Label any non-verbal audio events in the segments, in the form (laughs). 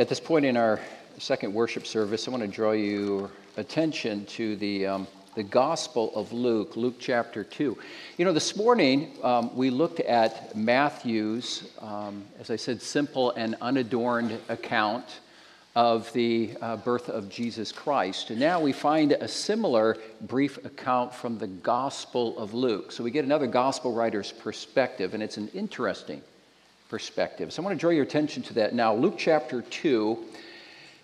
At this point in our second worship service, I want to draw your attention to the, um, the Gospel of Luke, Luke chapter 2. You know, this morning um, we looked at Matthew's, um, as I said, simple and unadorned account of the uh, birth of Jesus Christ. And now we find a similar brief account from the Gospel of Luke. So we get another Gospel writer's perspective, and it's an interesting perspective. So I want to draw your attention to that now. Luke chapter 2.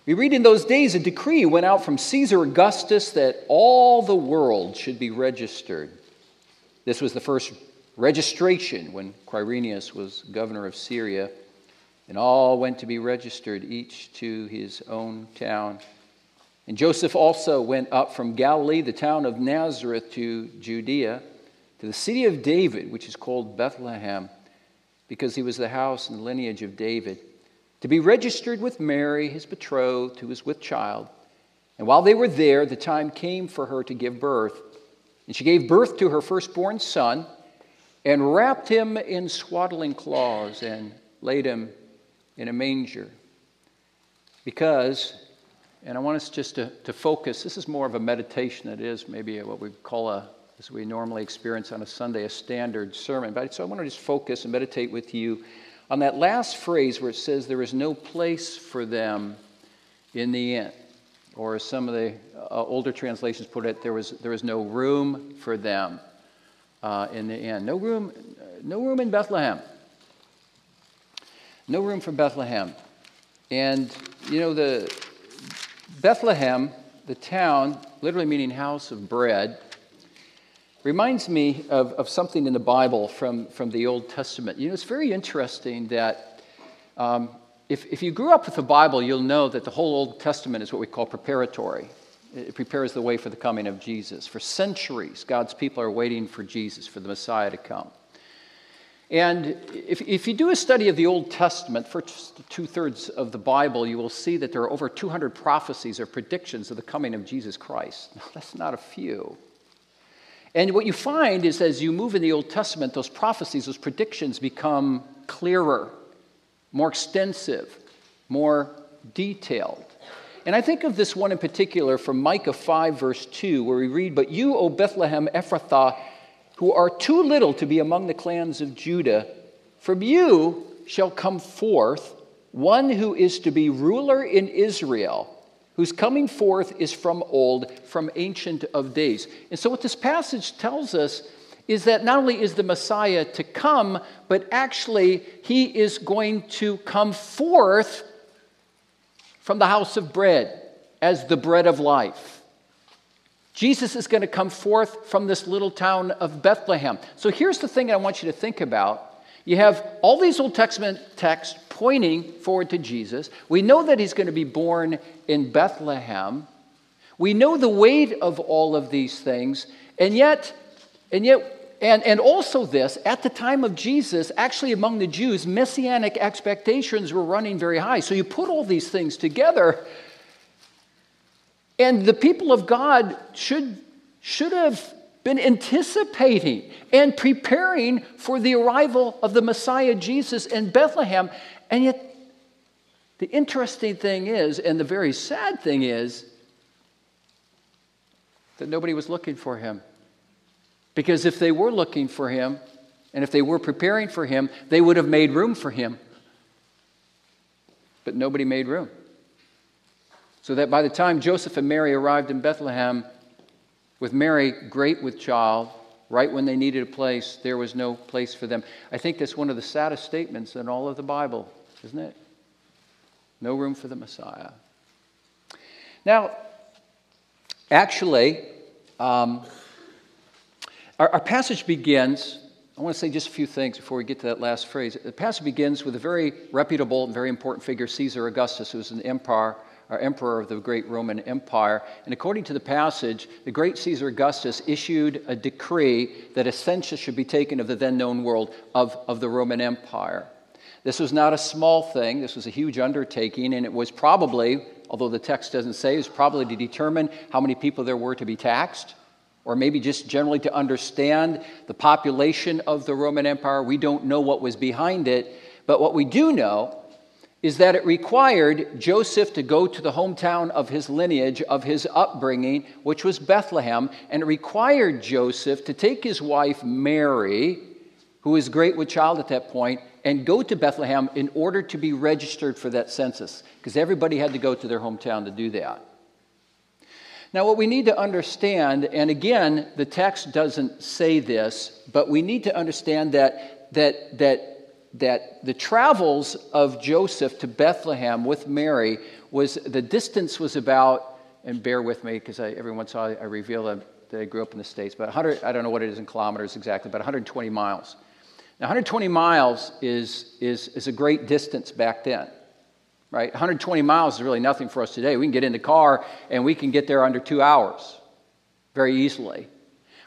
We read in those days a decree went out from Caesar Augustus that all the world should be registered. This was the first registration when Quirinius was governor of Syria, and all went to be registered, each to his own town. And Joseph also went up from Galilee, the town of Nazareth, to Judea, to the city of David, which is called Bethlehem because he was the house and lineage of David, to be registered with Mary, his betrothed, who was with child. And while they were there, the time came for her to give birth. And she gave birth to her firstborn son and wrapped him in swaddling cloths and laid him in a manger. Because, and I want us just to, to focus, this is more of a meditation, it is maybe what we call a as we normally experience on a Sunday, a standard sermon. But so I want to just focus and meditate with you on that last phrase where it says, There is no place for them in the inn. Or as some of the uh, older translations put it, there was, there was no room for them uh, in the inn. No room, no room in Bethlehem. No room for Bethlehem. And, you know, the Bethlehem, the town, literally meaning house of bread, reminds me of, of something in the Bible from, from the Old Testament. You know, it's very interesting that um, if, if you grew up with the Bible, you'll know that the whole Old Testament is what we call preparatory. It prepares the way for the coming of Jesus. For centuries, God's people are waiting for Jesus, for the Messiah to come. And if, if you do a study of the Old Testament, first two thirds of the Bible, you will see that there are over 200 prophecies or predictions of the coming of Jesus Christ. Now, (laughs) that's not a few. And what you find is as you move in the Old Testament, those prophecies, those predictions become clearer, more extensive, more detailed. And I think of this one in particular from Micah 5, verse 2, where we read, But you, O Bethlehem Ephrathah, who are too little to be among the clans of Judah, from you shall come forth one who is to be ruler in Israel whose coming forth is from old, from ancient of days. And so, what this passage tells us is that not only is the Messiah to come, but actually he is going to come forth from the house of bread as the bread of life. Jesus is going to come forth from this little town of Bethlehem. So here's the thing I want you to think about. You have all these Old Testament texts pointing forward to Jesus. We know that he's going to be born in Bethlehem. We know the weight of all of these things, and yet, and yet, and, and also this, at the time of Jesus, actually among the Jews, messianic expectations were running very high. So you put all these things together, and the people of God should, should have been anticipating and preparing for the arrival of the Messiah Jesus in Bethlehem. And yet, the interesting thing is, and the very sad thing is, that nobody was looking for him. Because if they were looking for him, and if they were preparing for him, they would have made room for him. But nobody made room. So that by the time Joseph and Mary arrived in Bethlehem, with Mary great with child, right when they needed a place, there was no place for them. I think that's one of the saddest statements in all of the Bible, isn't it? No room for the Messiah. Now, actually, um, our, our passage begins. I want to say just a few things before we get to that last phrase. The passage begins with a very reputable and very important figure, Caesar Augustus, who was an emperor our emperor of the great Roman Empire. And according to the passage, the great Caesar Augustus issued a decree that a census should be taken of the then known world of, of the Roman Empire. This was not a small thing, this was a huge undertaking, and it was probably, although the text doesn't say, it was probably to determine how many people there were to be taxed, or maybe just generally to understand the population of the Roman Empire. We don't know what was behind it, but what we do know is that it required Joseph to go to the hometown of his lineage, of his upbringing, which was Bethlehem, and it required Joseph to take his wife Mary, who was great with child at that point, and go to Bethlehem in order to be registered for that census, because everybody had to go to their hometown to do that. Now, what we need to understand, and again, the text doesn't say this, but we need to understand that, that, that that the travels of Joseph to Bethlehem with Mary was the distance was about, and bear with me because every once in a while I reveal that, I grew up in the States, but 100, I don't know what it is in kilometers exactly, but 120 miles. Now, 120 miles is, is, is a great distance back then, right? 120 miles is really nothing for us today. We can get in the car and we can get there under two hours very easily.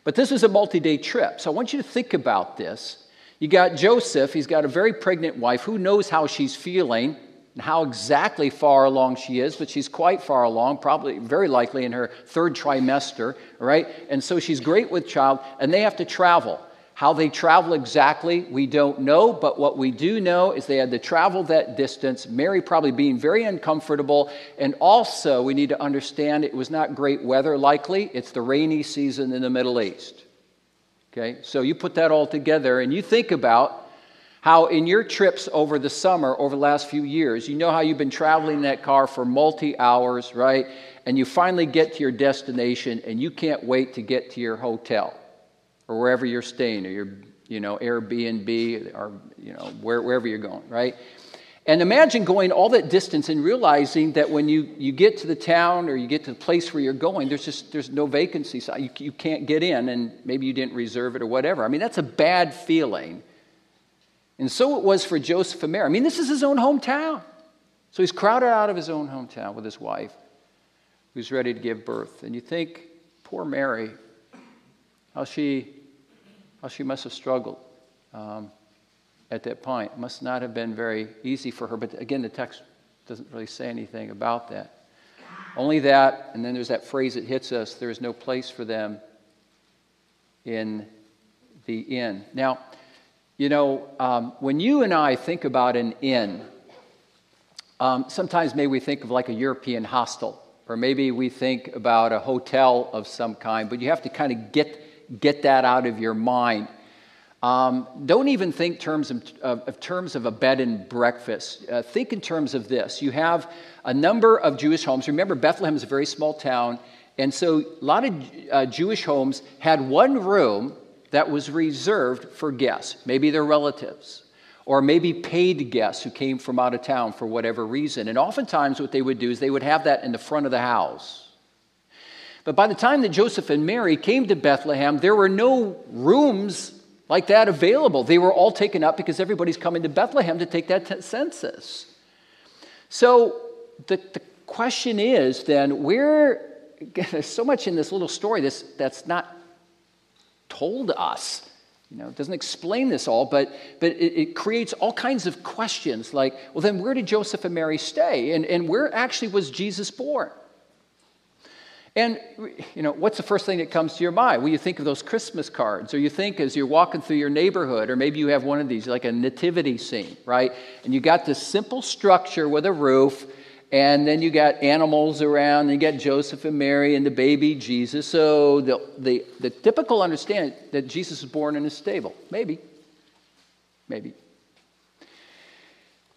But this is a multi day trip. So I want you to think about this you got Joseph, he's got a very pregnant wife. Who knows how she's feeling and how exactly far along she is, but she's quite far along, probably very likely in her third trimester, right? And so she's great with child, and they have to travel. How they travel exactly, we don't know, but what we do know is they had to travel that distance, Mary probably being very uncomfortable, and also we need to understand it was not great weather likely. It's the rainy season in the Middle East. Okay, so you put that all together and you think about how in your trips over the summer, over the last few years, you know how you've been traveling that car for multi hours, right? And you finally get to your destination and you can't wait to get to your hotel or wherever you're staying or your, you know, Airbnb or, you know, where, wherever you're going, right? And imagine going all that distance and realizing that when you, you get to the town or you get to the place where you're going, there's just there's no vacancy. So you, you can't get in, and maybe you didn't reserve it or whatever. I mean, that's a bad feeling. And so it was for Joseph and Mary. I mean, this is his own hometown. So he's crowded out of his own hometown with his wife, who's ready to give birth. And you think, poor Mary, how she, how she must have struggled. Um, at that point. It must not have been very easy for her, but again, the text doesn't really say anything about that. Only that, and then there's that phrase that hits us there is no place for them in the inn. Now, you know, um, when you and I think about an inn, um, sometimes maybe we think of like a European hostel, or maybe we think about a hotel of some kind, but you have to kind of get, get that out of your mind. Um, don't even think terms of, of, of, terms of a bed and breakfast. Uh, think in terms of this. You have a number of Jewish homes. Remember, Bethlehem is a very small town, and so a lot of uh, Jewish homes had one room that was reserved for guests, maybe their relatives, or maybe paid guests who came from out of town for whatever reason. And oftentimes, what they would do is they would have that in the front of the house. But by the time that Joseph and Mary came to Bethlehem, there were no rooms like that available. They were all taken up because everybody's coming to Bethlehem to take that t- census. So the, the question is then, where, (laughs) there's so much in this little story that's, that's not told us. You know, it doesn't explain this all, but, but it, it, creates all kinds of questions like, well, then where did Joseph and Mary stay? And, and where actually was Jesus born? And, you know, what's the first thing that comes to your mind? Well, you think of those Christmas cards, or you think as you're walking through your neighborhood, or maybe you have one of these, like a nativity scene, right? And you got this simple structure with a roof, and then you got animals around, and you got Joseph and Mary and the baby Jesus. So the, the, the typical understanding that Jesus was born in a stable. Maybe. Maybe.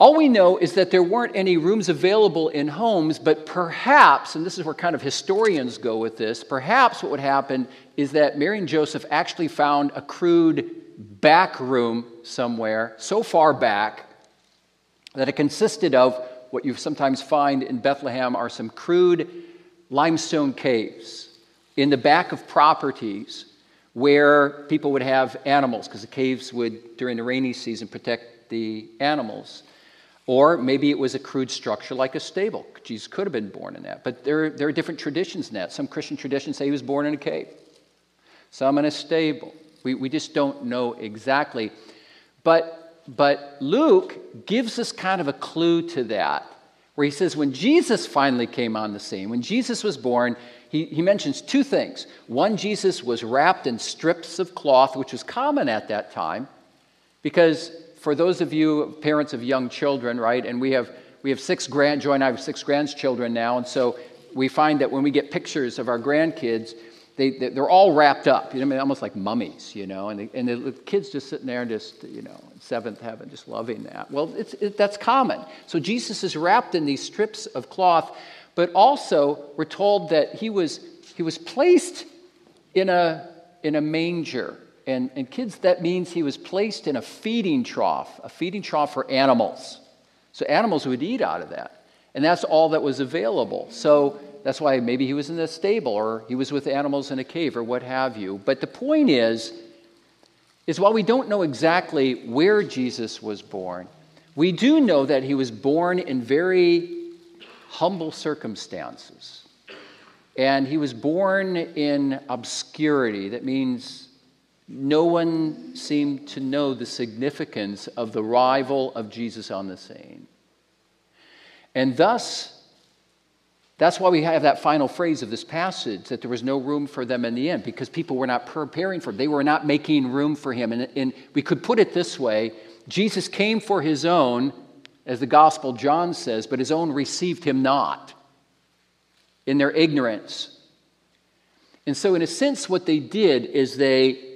All we know is that there weren't any rooms available in homes, but perhaps, and this is where kind of historians go with this, perhaps what would happen is that Mary and Joseph actually found a crude back room somewhere, so far back that it consisted of what you sometimes find in Bethlehem are some crude limestone caves in the back of properties where people would have animals, because the caves would, during the rainy season, protect the animals. Or maybe it was a crude structure like a stable. Jesus could have been born in that. But there, there are different traditions in that. Some Christian traditions say he was born in a cave, some in a stable. We, we just don't know exactly. But, but Luke gives us kind of a clue to that, where he says when Jesus finally came on the scene, when Jesus was born, he, he mentions two things. One, Jesus was wrapped in strips of cloth, which was common at that time, because for those of you parents of young children, right, and we have we have six grand, Joy and I have six grandchildren now, and so we find that when we get pictures of our grandkids, they, they're all wrapped up, you know, I mean, almost like mummies, you know, and, the, and the kids just sitting there and just, you know, seventh heaven, just loving that. Well, it's, it, that's common. So Jesus is wrapped in these strips of cloth, but also we're told that he was, he was placed in a, in a manger. And, and kids, that means he was placed in a feeding trough, a feeding trough for animals. So animals would eat out of that. And that's all that was available. So that's why maybe he was in a stable or he was with animals in a cave or what have you. But the point is, is while we don't know exactly where Jesus was born, we do know that he was born in very humble circumstances. And he was born in obscurity. That means no one seemed to know the significance of the arrival of Jesus on the scene. And thus, that's why we have that final phrase of this passage that there was no room for them in the end, because people were not preparing for him. They were not making room for him. And, and we could put it this way Jesus came for his own, as the Gospel John says, but his own received him not in their ignorance. And so, in a sense, what they did is they,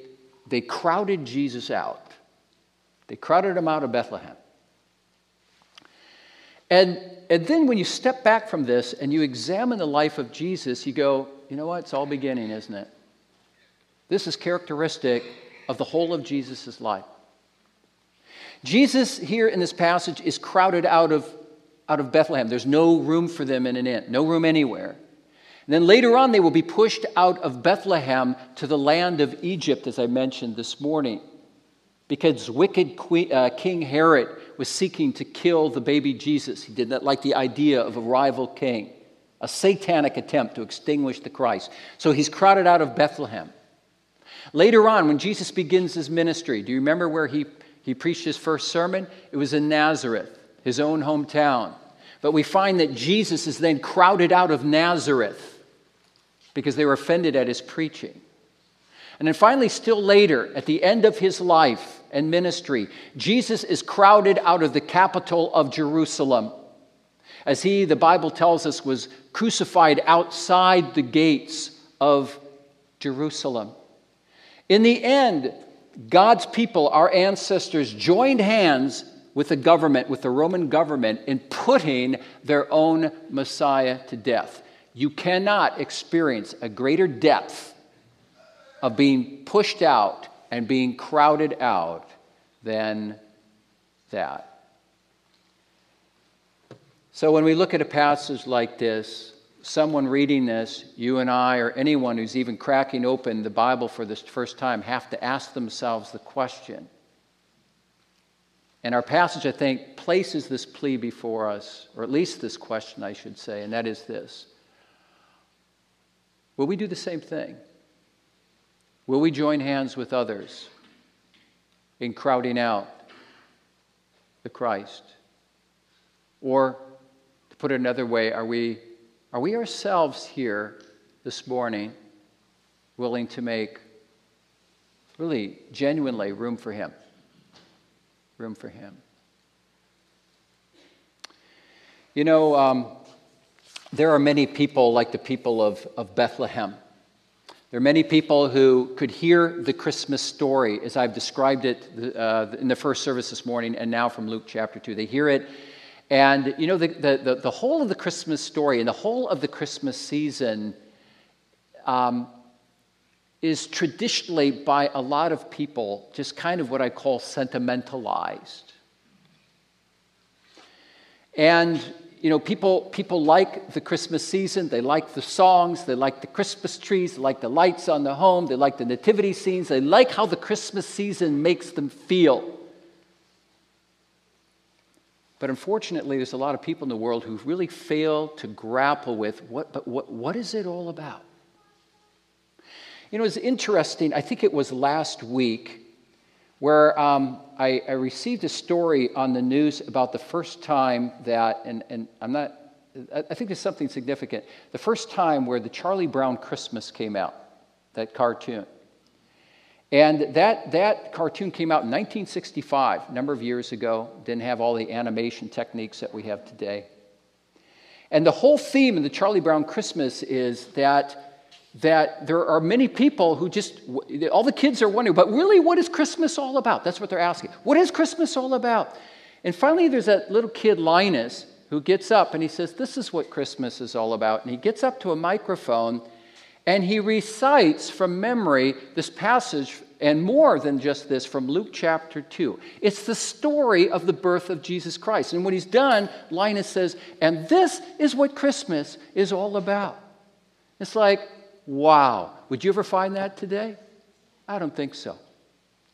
they crowded Jesus out. They crowded him out of Bethlehem. And, and then when you step back from this and you examine the life of Jesus, you go, you know what? It's all beginning, isn't it? This is characteristic of the whole of Jesus' life. Jesus, here in this passage, is crowded out of, out of Bethlehem. There's no room for them in an inn, no room anywhere. And then later on, they will be pushed out of Bethlehem to the land of Egypt, as I mentioned this morning, because wicked Queen, uh, King Herod was seeking to kill the baby Jesus. He did not like the idea of a rival king, a satanic attempt to extinguish the Christ. So he's crowded out of Bethlehem. Later on, when Jesus begins his ministry, do you remember where he, he preached his first sermon? It was in Nazareth, his own hometown. But we find that Jesus is then crowded out of Nazareth because they were offended at his preaching. And then finally, still later, at the end of his life and ministry, Jesus is crowded out of the capital of Jerusalem. As he, the Bible tells us, was crucified outside the gates of Jerusalem. In the end, God's people, our ancestors, joined hands with the government, with the Roman government, in putting their own Messiah to death. You cannot experience a greater depth of being pushed out and being crowded out than that. So when we look at a passage like this, someone reading this, you and I, or anyone who's even cracking open the Bible for the first time, have to ask themselves the question. And our passage, I think, places this plea before us, or at least this question, I should say, and that is this Will we do the same thing? Will we join hands with others in crowding out the Christ? Or, to put it another way, are we, are we ourselves here this morning willing to make really genuinely room for Him? Room for Him. You know, um, there are many people like the people of, of Bethlehem there are many people who could hear the Christmas story as I've described it uh, in the first service this morning and now from Luke chapter 2. They hear it, and you know, the, the, the, whole of the Christmas story and the whole of the Christmas season um, is traditionally by a lot of people just kind of what I call sentimentalized. And you know, people, people like the Christmas season. They like the songs. They like the Christmas trees. They like the lights on the home. They like the nativity scenes. They like how the Christmas season makes them feel. But unfortunately, there's a lot of people in the world who really fail to grapple with what, but what, what is it all about? You know, it's interesting. I think it was last week where um, I, I, received a story on the news about the first time that, and, and I'm not, I think there's something significant. The first time where the Charlie Brown Christmas came out, that cartoon. And that, that cartoon came out in 1965, a number of years ago. Didn't have all the animation techniques that we have today. And the whole theme of the Charlie Brown Christmas is that, that there are many people who just, all the kids are wondering, but really, what is Christmas all about? That's what they're asking. What is Christmas all about? And finally, there's that little kid, Linus, who gets up and he says, This is what Christmas is all about. And he gets up to a microphone and he recites from memory this passage and more than just this from Luke chapter 2. It's the story of the birth of Jesus Christ. And when he's done, Linus says, And this is what Christmas is all about. It's like, wow. Would you ever find that today? I don't think so.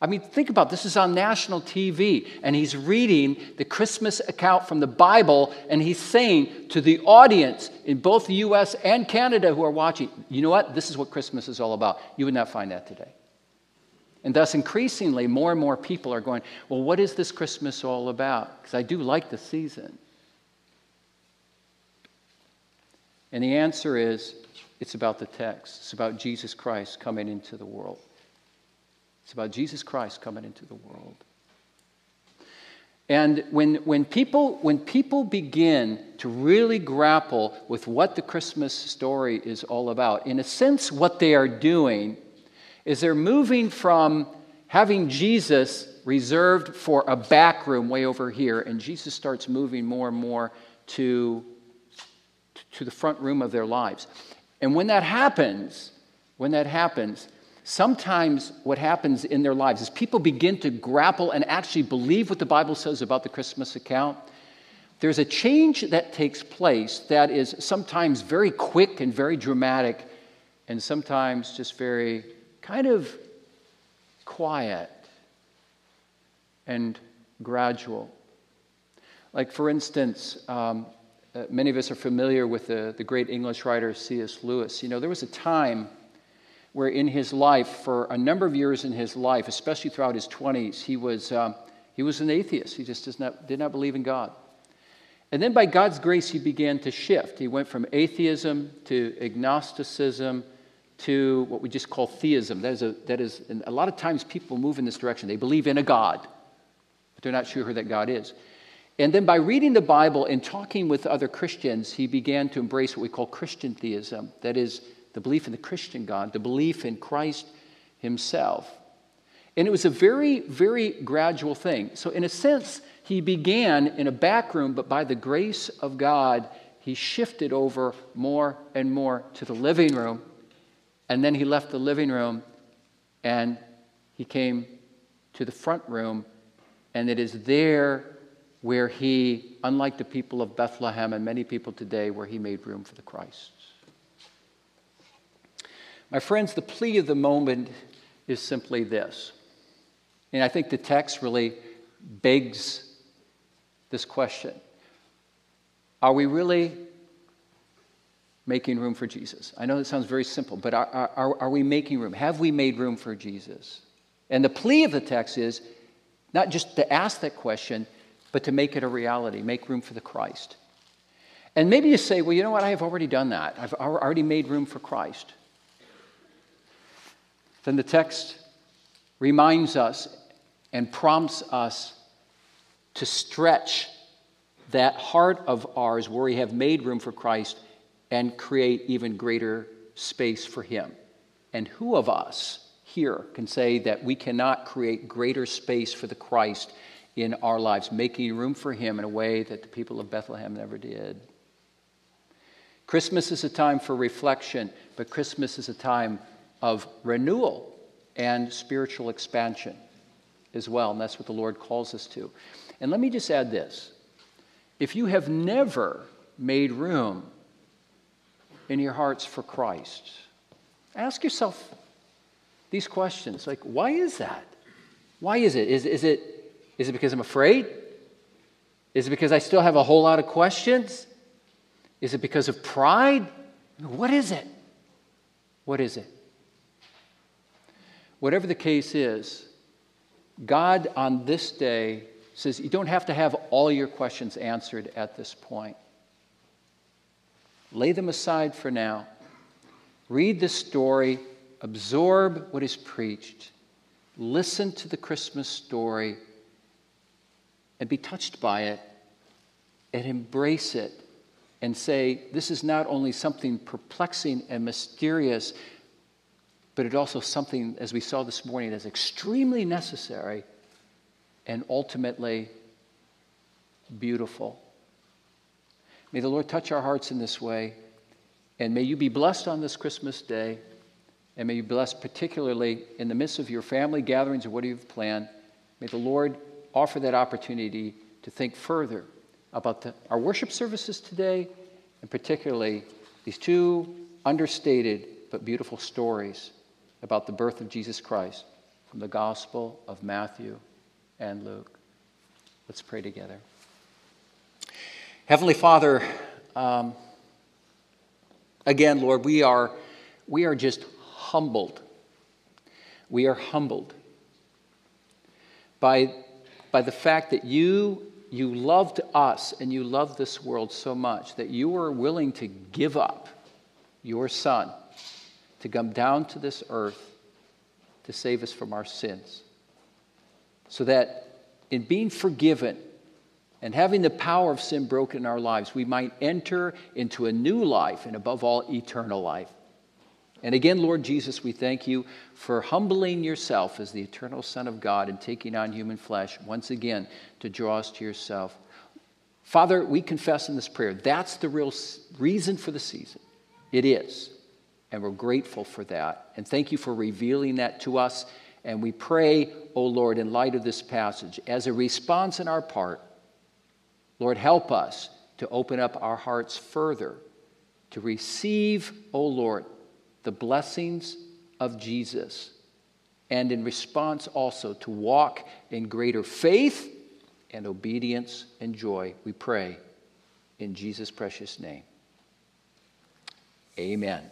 I mean, think about it. this is on national TV, and he's reading the Christmas account from the Bible, and he's saying to the audience in both the US and Canada who are watching, you know what? This is what Christmas is all about. You would not find that today. And thus, increasingly, more and more people are going, well, what is this Christmas all about? Because I do like the season. And the answer is it's about the text, it's about Jesus Christ coming into the world. It's about Jesus Christ coming into the world. And when, when, people, when people begin to really grapple with what the Christmas story is all about, in a sense, what they are doing is they're moving from having Jesus reserved for a back room way over here, and Jesus starts moving more and more to, to the front room of their lives. And when that happens, when that happens, sometimes what happens in their lives is people begin to grapple and actually believe what the Bible says about the Christmas account. There's a change that takes place that is sometimes very quick and very dramatic, and sometimes just very kind of quiet and gradual. Like, for instance, um, uh, many of us are familiar with the, the great English writer C.S. Lewis. You know, there was a time where in his life, for a number of years in his life, especially throughout his 20s, he was, um, he was an atheist. He just does not, did not believe in God. And then by God's grace, he began to shift. He went from atheism to agnosticism to what we just call theism. That is, a, that is a lot of times people move in this direction. They believe in a God, but they're not sure who that God is. And then by reading the Bible and talking with other Christians, he began to embrace what we call Christian theism. That is, the belief in the Christian God, the belief in Christ himself. And it was a very, very gradual thing. So, in a sense, he began in a back room, but by the grace of God, he shifted over more and more to the living room. And then he left the living room and he came to the front room. And it is there where he, unlike the people of Bethlehem and many people today, where he made room for the Christ. My friends, the plea of the moment is simply this. And I think the text really begs this question Are we really making room for Jesus? I know that sounds very simple, but are, are, are we making room? Have we made room for Jesus? And the plea of the text is not just to ask that question, but to make it a reality, make room for the Christ. And maybe you say, well, you know what? I have already done that. I've already made room for Christ then the text reminds us and prompts us to stretch that heart of ours where we have made room for Christ and create even greater space for Him. And who of us here can say that we cannot create greater space for the Christ in our lives, making room for Him in a way that the people of Bethlehem never did? Christmas is a time for reflection, but Christmas is a time of renewal and spiritual expansion as well. And that's what the Lord calls us to. And let me just add this if you have never made room in your hearts for Christ, ask yourself these questions like, why is that? Why is it? Is, is it? Is it because I'm afraid? Is it because I still have a whole lot of questions? Is it because of pride? What is it? What is it? Whatever the case is, God on this day says you don't have to have all your questions answered at this point. Lay them aside for now. Read the story, absorb what is preached, listen to the Christmas story and be touched by it and embrace it and say, this is not only something perplexing and mysterious, but it also something, as we saw this morning, that's extremely necessary and ultimately beautiful. May the Lord touch our hearts in this way, and may you be blessed on this Christmas day, and may you be blessed particularly in the midst of your family gatherings or what you've planned. May the Lord offer that opportunity to think further about the, our worship services today, and particularly these two understated but beautiful stories about the birth of Jesus Christ from the Gospel of Matthew and Luke. Let's pray together. Heavenly Father, um, again, Lord, we are, we are just humbled. We are humbled by, by the fact that you you loved us and you loved this world so much that you were willing to give up your son to come down to this earth to save us from our sins. So that in being forgiven and having the power of sin broken in our lives, we might enter into a new life and above all, eternal life. And again, Lord Jesus, we thank you for humbling yourself as the eternal Son of God and taking on human flesh once again to draw us to yourself. Father, we confess in this prayer that's the real reason for the season. It is. And we're grateful for that. And thank you for revealing that to us. And we pray, O oh Lord, in light of this passage, as a response in our part, Lord, help us to open up our hearts further to receive, O oh Lord, the blessings of Jesus, and in response also to walk in greater faith and obedience and joy, we pray in Jesus' precious name. Amen.